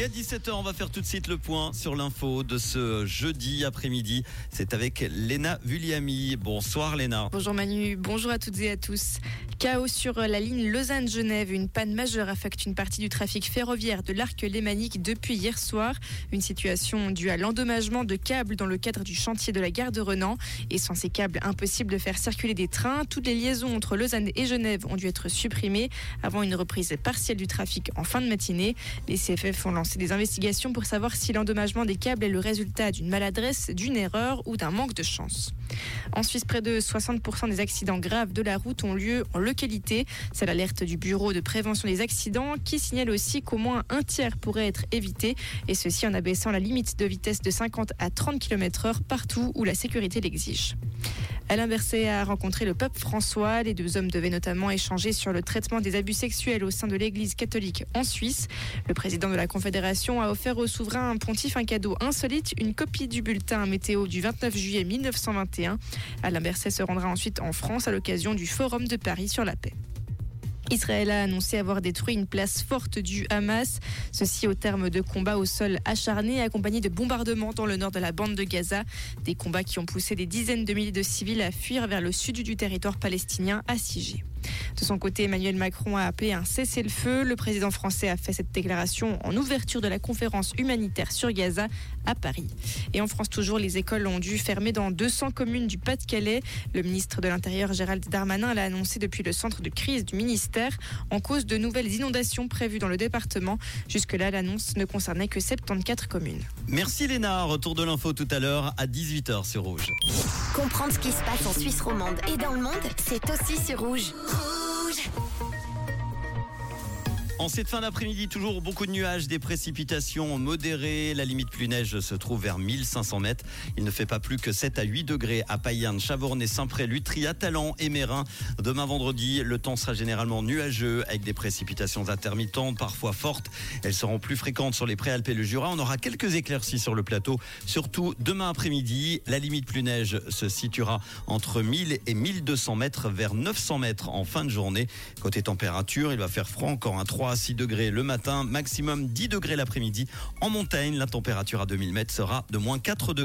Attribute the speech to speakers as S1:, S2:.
S1: Et à 17h, on va faire tout de suite le point sur l'info de ce jeudi après-midi. C'est avec Léna Vulliami. Bonsoir Léna.
S2: Bonjour Manu, bonjour à toutes et à tous. Chaos sur la ligne Lausanne-Genève. Une panne majeure affecte une partie du trafic ferroviaire de l'arc lémanique depuis hier soir. Une situation due à l'endommagement de câbles dans le cadre du chantier de la gare de Renan. Et sans ces câbles, impossible de faire circuler des trains. Toutes les liaisons entre Lausanne et Genève ont dû être supprimées avant une reprise partielle du trafic en fin de matinée. Les CFF ont lancé des investigations pour savoir si l'endommagement des câbles est le résultat d'une maladresse, d'une erreur ou d'un manque de chance. En Suisse, près de 60% des accidents graves de la route ont lieu en localité. C'est l'alerte du Bureau de prévention des accidents qui signale aussi qu'au moins un tiers pourrait être évité, et ceci en abaissant la limite de vitesse de 50 à 30 km/h partout où la sécurité l'exige. Alain Berset a rencontré le pape François. Les deux hommes devaient notamment échanger sur le traitement des abus sexuels au sein de l'Église catholique en Suisse. Le président de la Confédération a offert au souverain pontife un cadeau insolite, une copie du bulletin météo du 29 juillet 1921. Alain Berset se rendra ensuite en France à l'occasion du Forum de Paris sur la paix. Israël a annoncé avoir détruit une place forte du Hamas, ceci au terme de combats au sol acharnés accompagnés de bombardements dans le nord de la bande de Gaza, des combats qui ont poussé des dizaines de milliers de civils à fuir vers le sud du territoire palestinien assiégé. De son côté, Emmanuel Macron a appelé un cessez-le-feu. Le président français a fait cette déclaration en ouverture de la conférence humanitaire sur Gaza à Paris. Et en France toujours, les écoles ont dû fermer dans 200 communes du Pas-de-Calais. Le ministre de l'Intérieur Gérald Darmanin l'a annoncé depuis le centre de crise du ministère en cause de nouvelles inondations prévues dans le département. Jusque-là, l'annonce ne concernait que 74 communes.
S1: Merci Léna. Retour de l'info tout à l'heure à 18h sur Rouge.
S3: Comprendre ce qui se passe en Suisse romande et dans le monde, c'est aussi sur Rouge.
S1: En cette fin d'après-midi, toujours beaucoup de nuages, des précipitations modérées. La limite plus neige se trouve vers 1500 mètres. Il ne fait pas plus que 7 à 8 degrés à Payerne, Chavornay, Saint-Pré, Lutry, Atalan et Mérin. Demain vendredi, le temps sera généralement nuageux avec des précipitations intermittentes, parfois fortes. Elles seront plus fréquentes sur les Préalpes et le Jura. On aura quelques éclaircies sur le plateau, surtout demain après-midi. La limite plus neige se situera entre 1000 et 1200 mètres vers 900 mètres en fin de journée. Côté température, il va faire froid encore un 3 à 6 degrés le matin, maximum 10 degrés l'après-midi. En montagne, la température à 2000 mètres sera de moins 4 degrés.